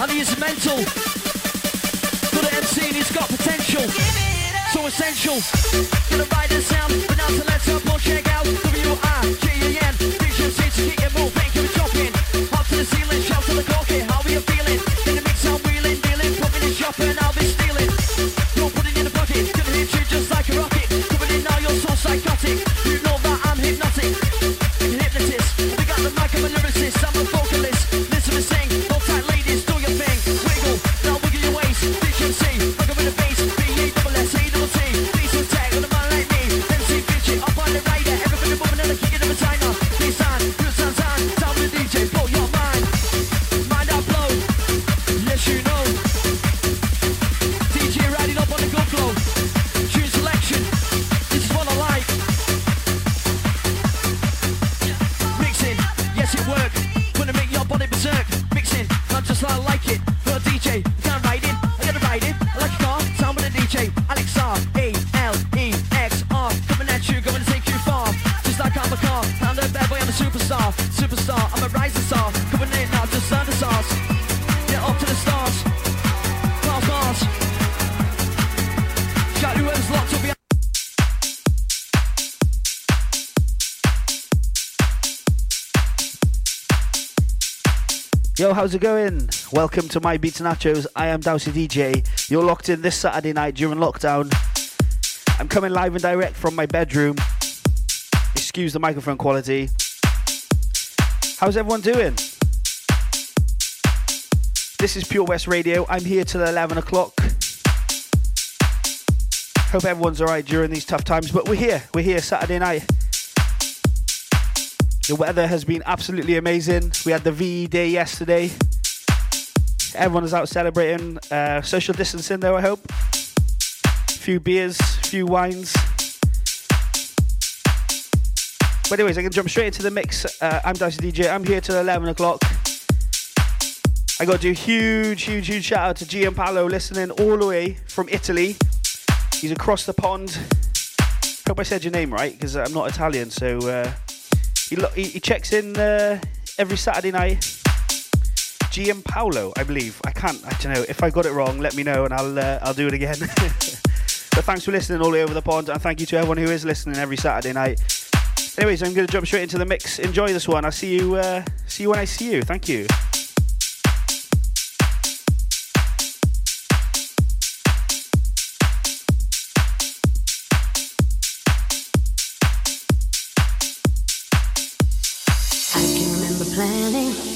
and he is mental. Good at MC and he's got potential. So essential. Gonna ride the sound, but now to let's up, check out W-I-G-A-N. Vision seats, keep it moving, how's it going? Welcome to My Beats Nachos. I am Dowsy DJ. You're locked in this Saturday night during lockdown. I'm coming live and direct from my bedroom. Excuse the microphone quality. How's everyone doing? This is Pure West Radio. I'm here till 11 o'clock. Hope everyone's alright during these tough times, but we're here. We're here Saturday night. The weather has been absolutely amazing. We had the VE day yesterday. Everyone is out celebrating uh, social distancing, though, I hope. A Few beers, a few wines. But, anyways, I can jump straight into the mix. Uh, I'm Dowsy DJ. I'm here till 11 o'clock. I got to do a huge, huge, huge shout out to Gianpaolo listening all the way from Italy. He's across the pond. Hope I said your name right because I'm not Italian, so. Uh, he, lo- he, he checks in uh, every Saturday night. GM Gianpaolo, I believe. I can't. I don't know. If I got it wrong, let me know and I'll uh, I'll do it again. but thanks for listening all the way over the pond, and thank you to everyone who is listening every Saturday night. Anyways, I'm going to jump straight into the mix. Enjoy this one. I'll see you. Uh, see you when I see you. Thank you. Planning,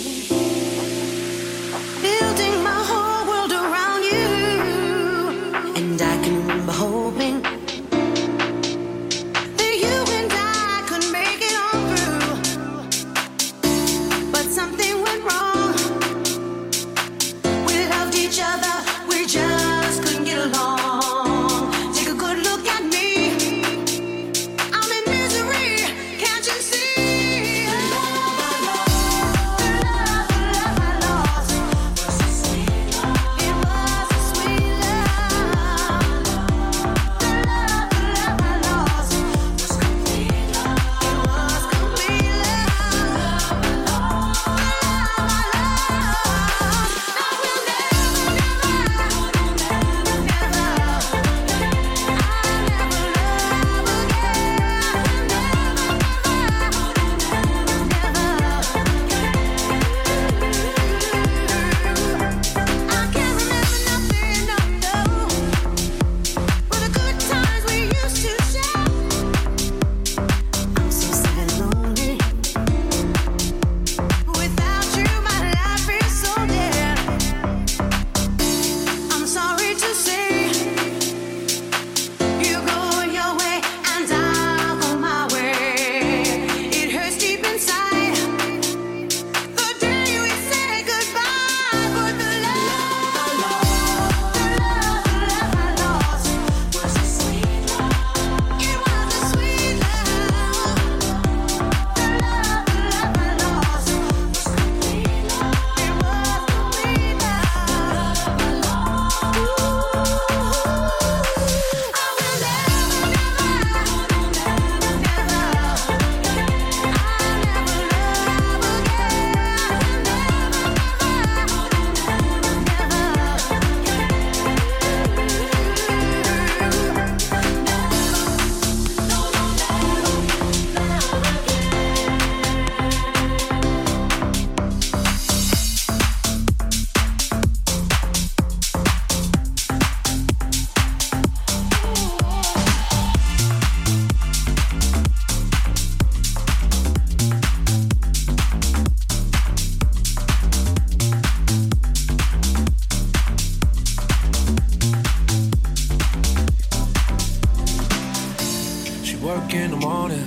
in the morning,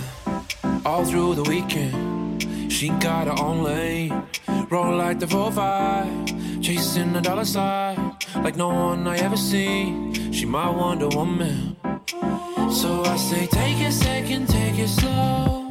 all through the weekend. She got her own lane, roll like the 4-5, chasing the dollar sign like no one I ever seen. She my Wonder Woman. So I say, take a second, take it slow.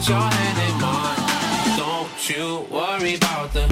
Put your hand in mine. Don't you worry about the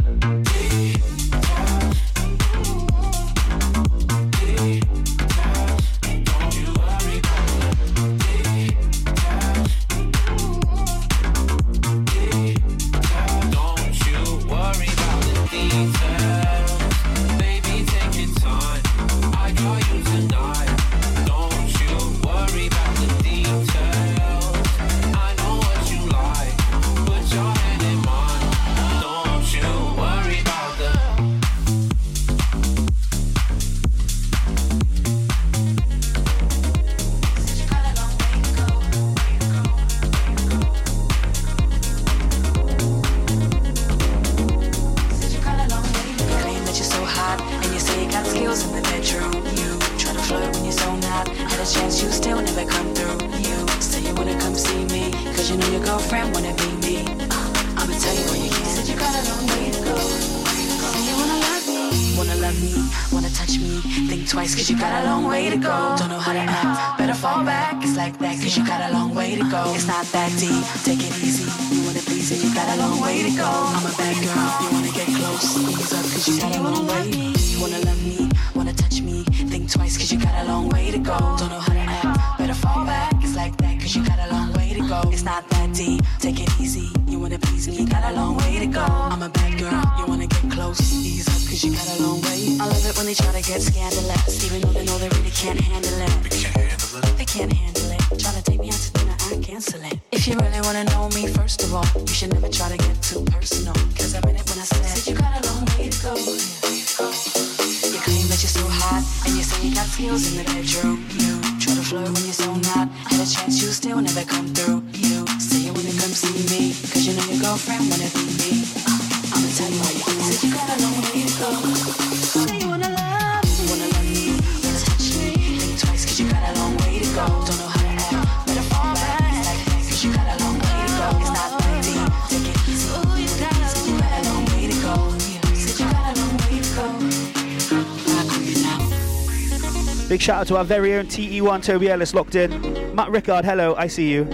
Big shout out to our very own TE1 Toby Ellis locked in. Matt Rickard, hello, I see you.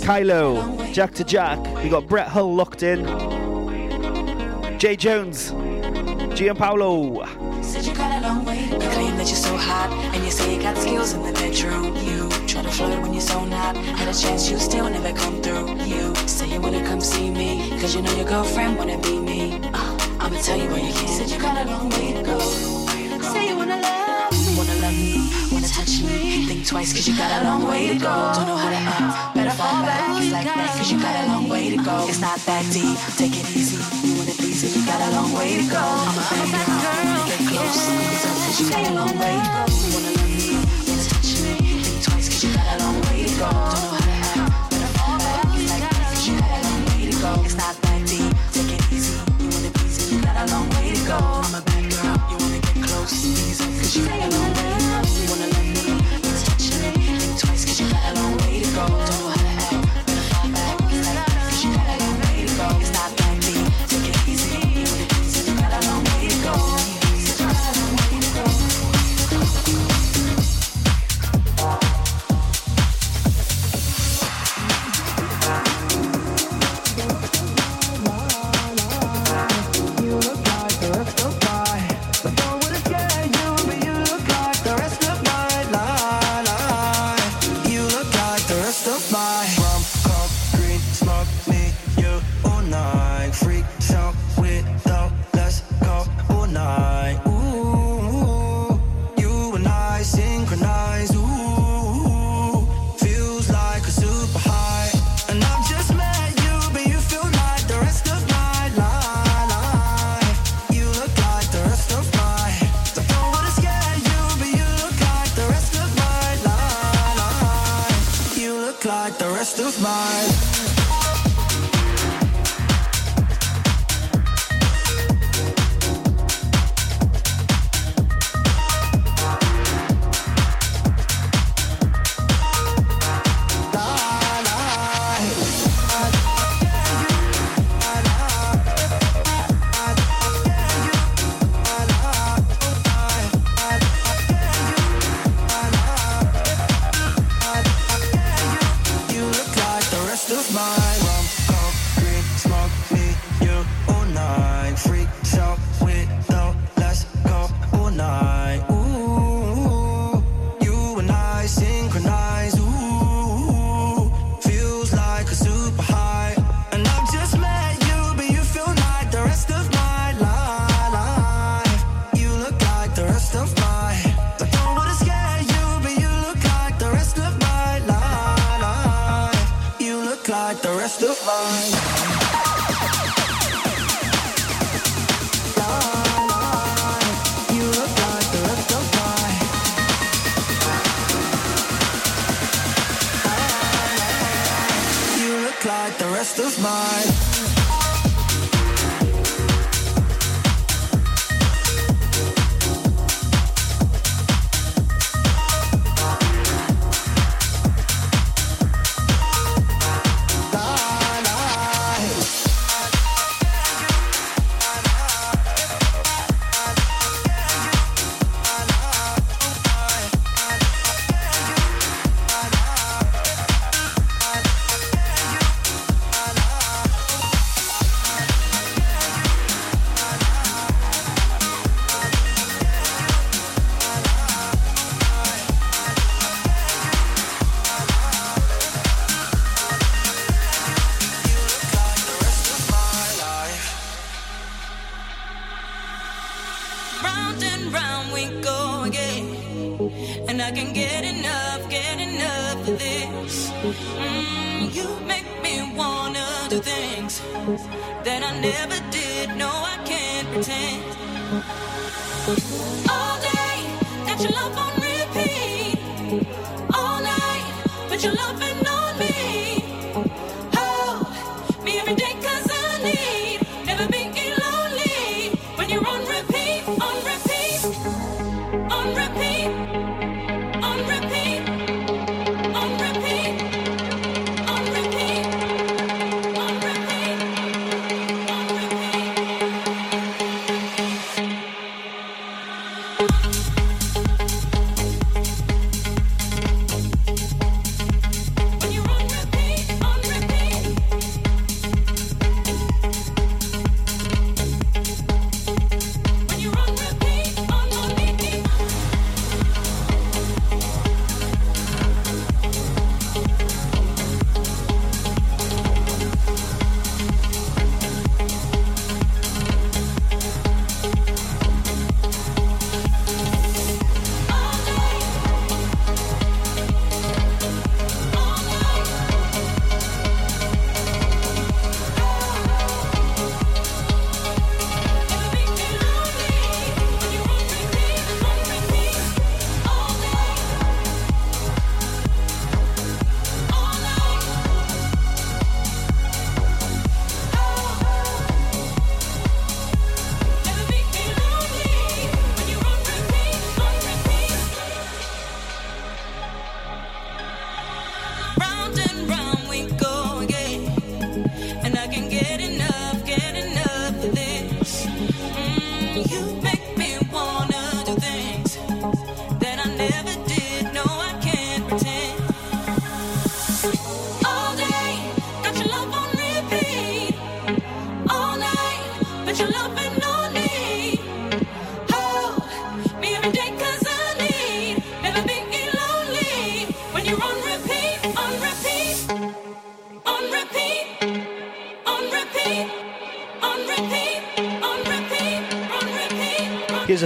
Kylo, Jack to Jack. We got Brett Hull locked in. Jay Jones, Gianpaolo. Said you got a long way. You claim that you're so hot, and you say you got skills in the bedroom. You try to flirt when you're so not. Had a chance, you still never come through. You say you wanna come see me, cause you know your girlfriend wanna be me. Uh, I'ma tell you where you can. Said you got a long way to go. Say you wanna love wanna love me, wanna touch me. Think twice, cause you got a long way to go. Don't know how to act, to fall back. Like that, cause you got a long way to go. It's not that deep. Take it easy. You wanna be easy? you got a long way to go. I'm a bad girl. Get close. Cause you got a long way to go. You wanna love me, wanna touch me. Think twice cause you got a long way to go. Don't wanna act, better fall. It's like cause you got a long way to go. It's not that deep. Take it easy. You wanna please you got a long way to go. I'm a bad girl. You wanna get close. Cause you got a long way to go.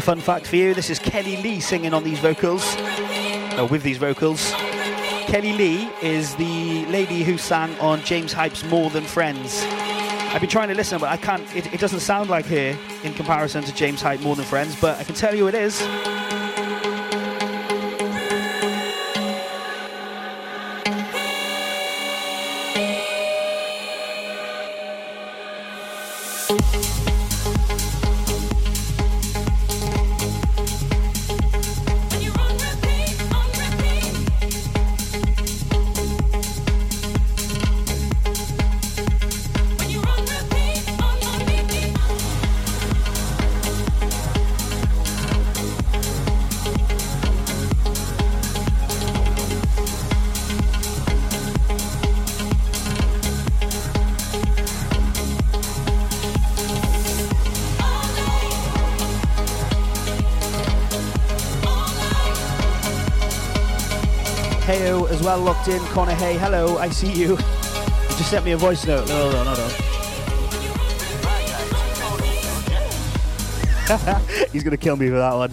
fun fact for you. This is Kelli-Leigh singing on these vocals, or with these vocals. Kelli-Leigh is the lady who sang on James Hype's More Than Friends. I've been trying to listen, but I can't. It, it doesn't sound like here in comparison to James Hype More Than Friends, but I can tell you it is. Thank as well locked in. Connor Hay, hello, I see you. You just sent me a voice note. No, no, no, on. He's gonna kill me for that one.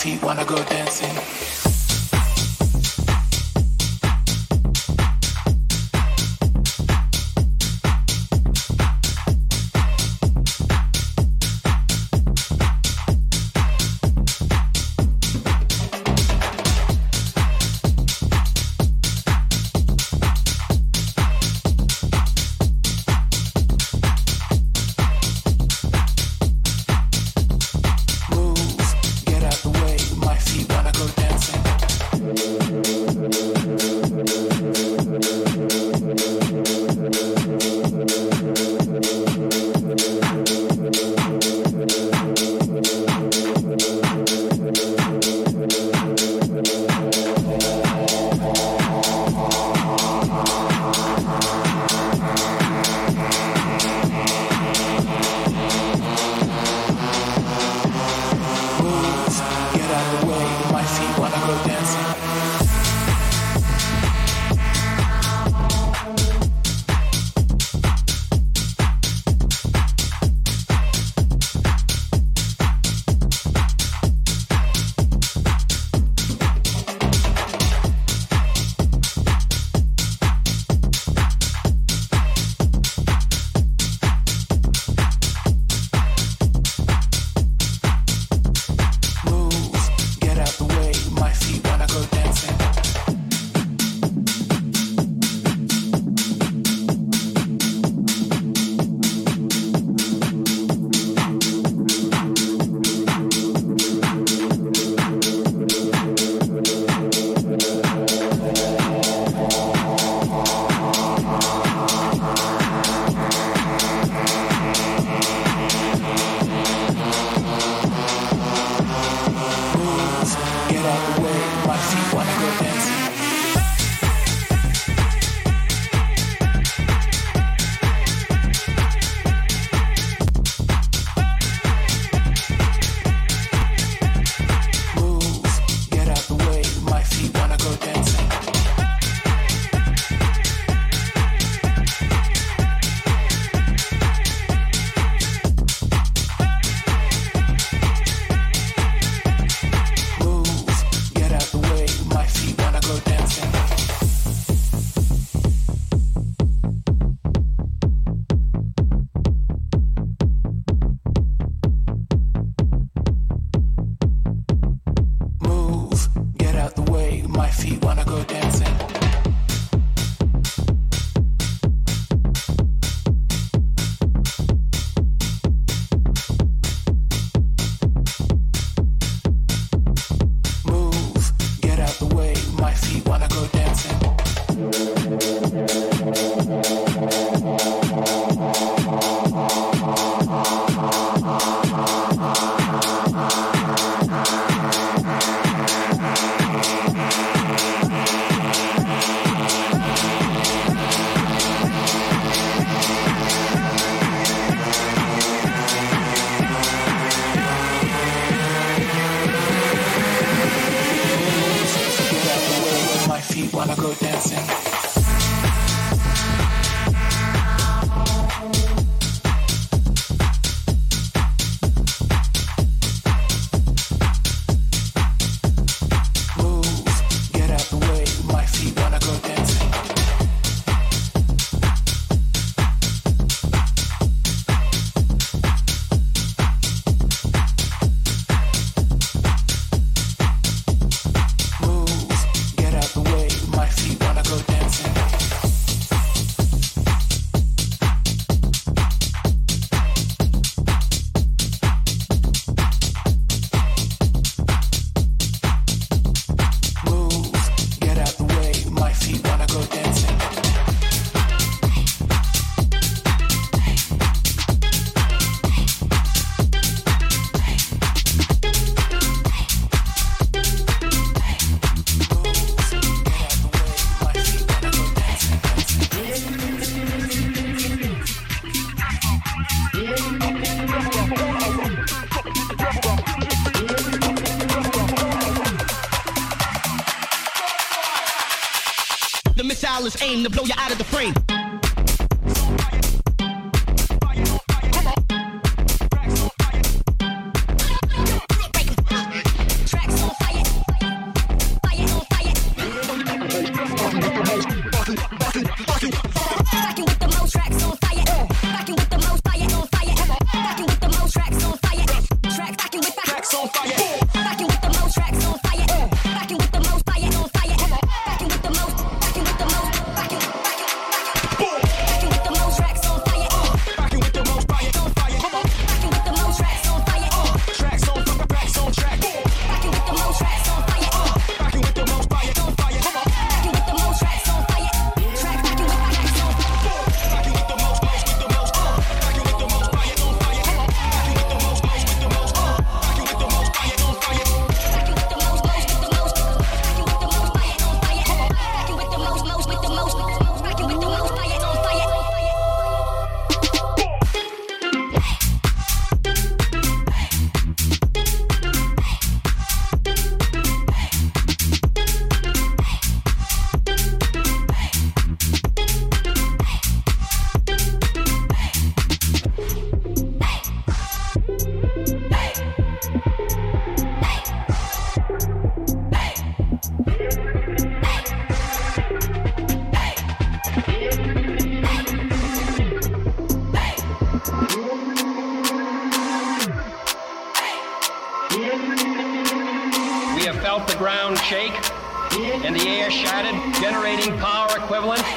Feet wanna go dancing.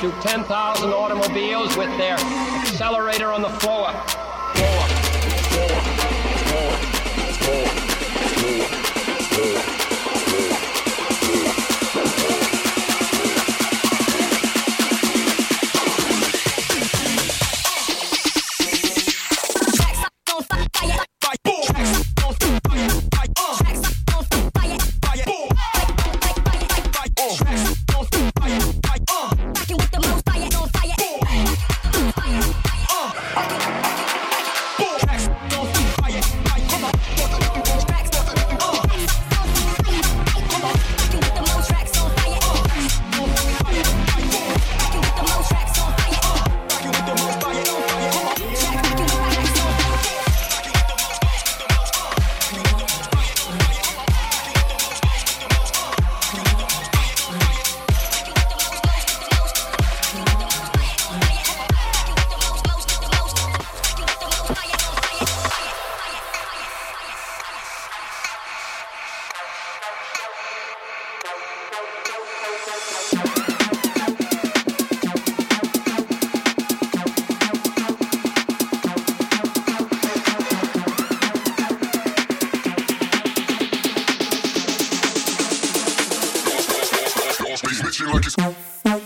To 10,000 automobiles with their accelerator on the floor. Gracias.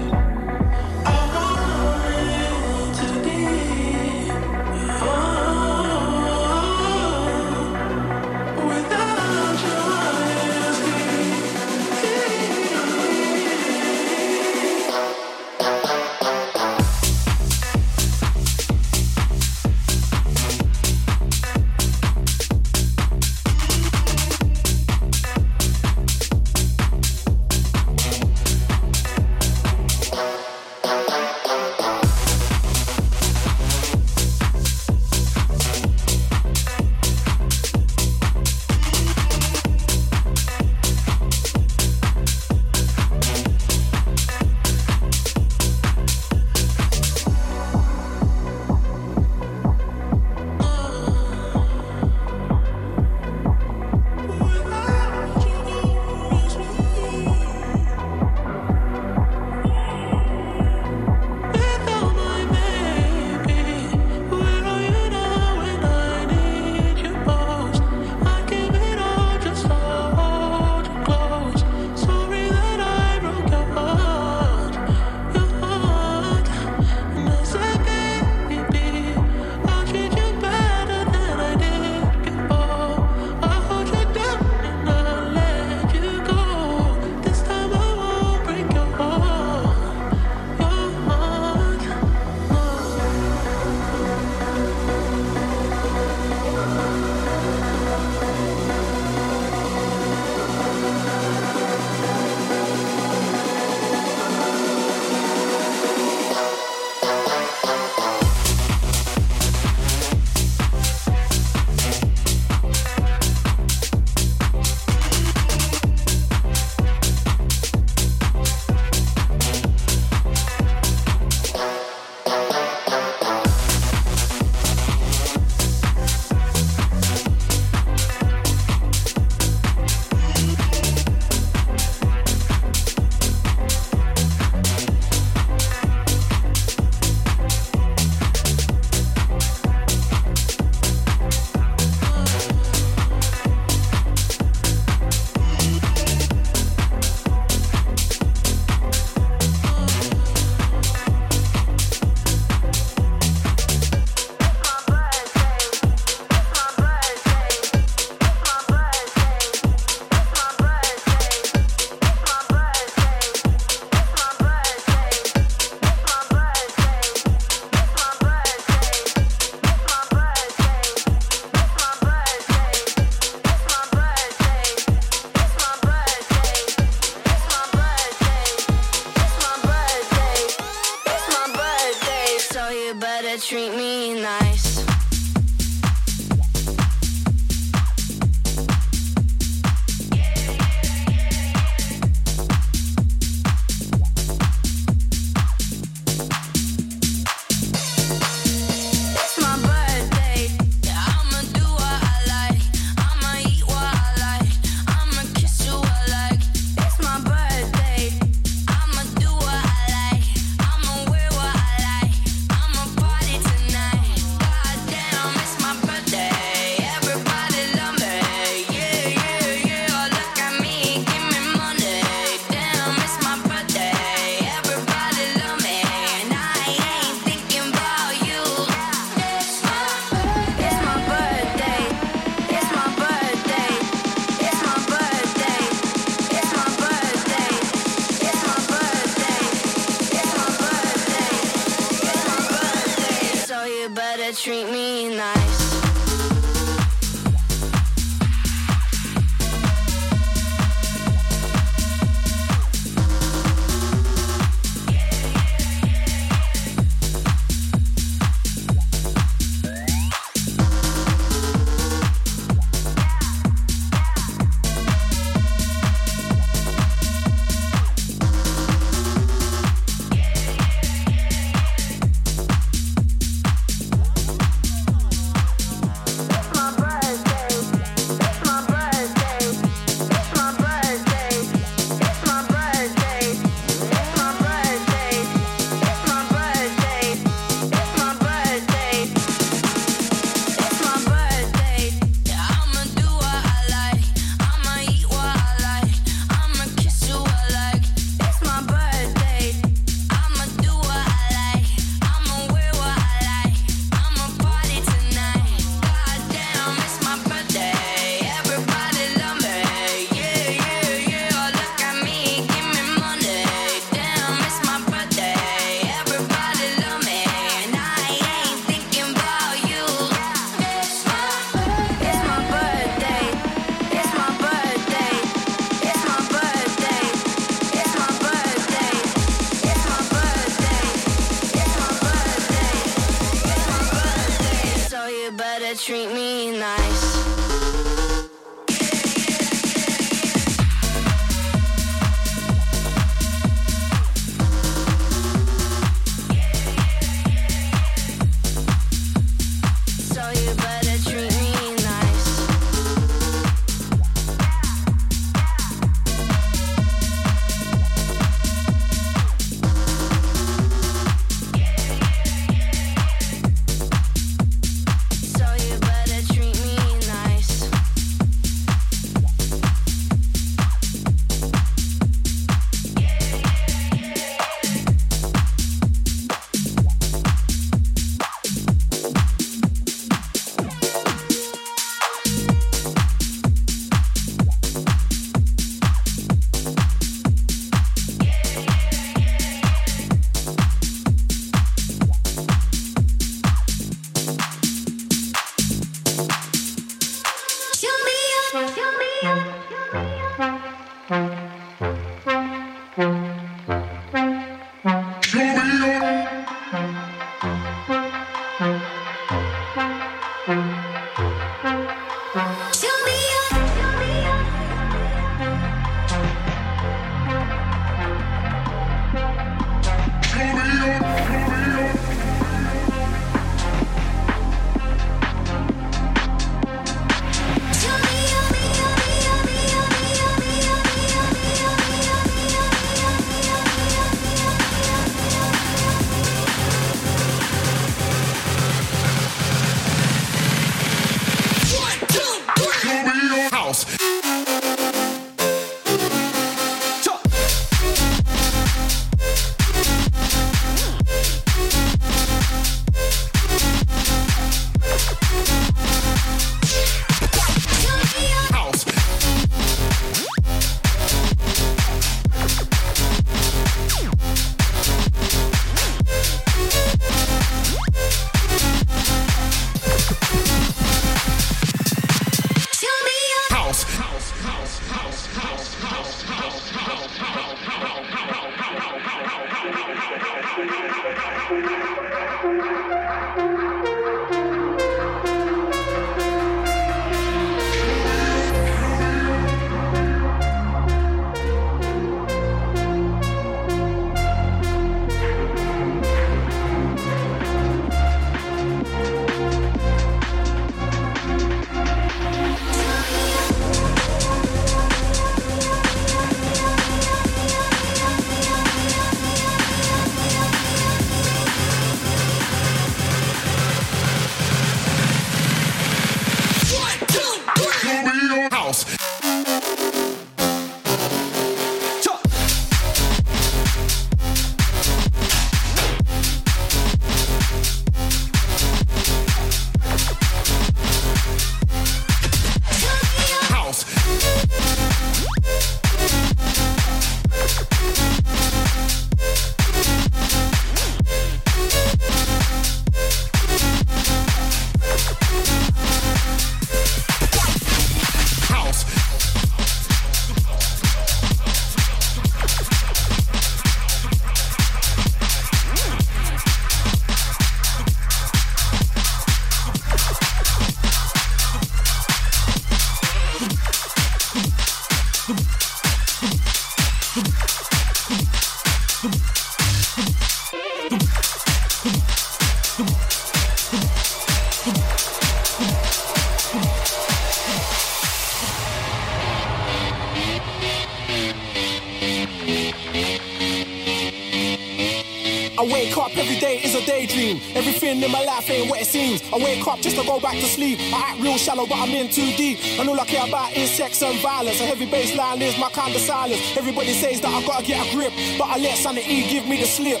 in my life ain't what it seems. I wake up just to go back to sleep. I act real shallow, but I'm in too deep. And all I care about is sex and violence. A heavy bassline is my kind of silence. Everybody says that I gotta get a grip, but I let sanity give me the slip.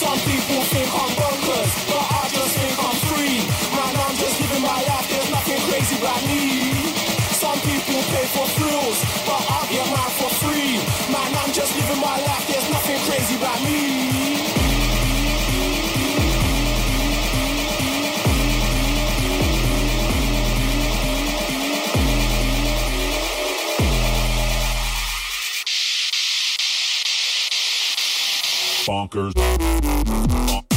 Some people think I'm bonkers. bonkers.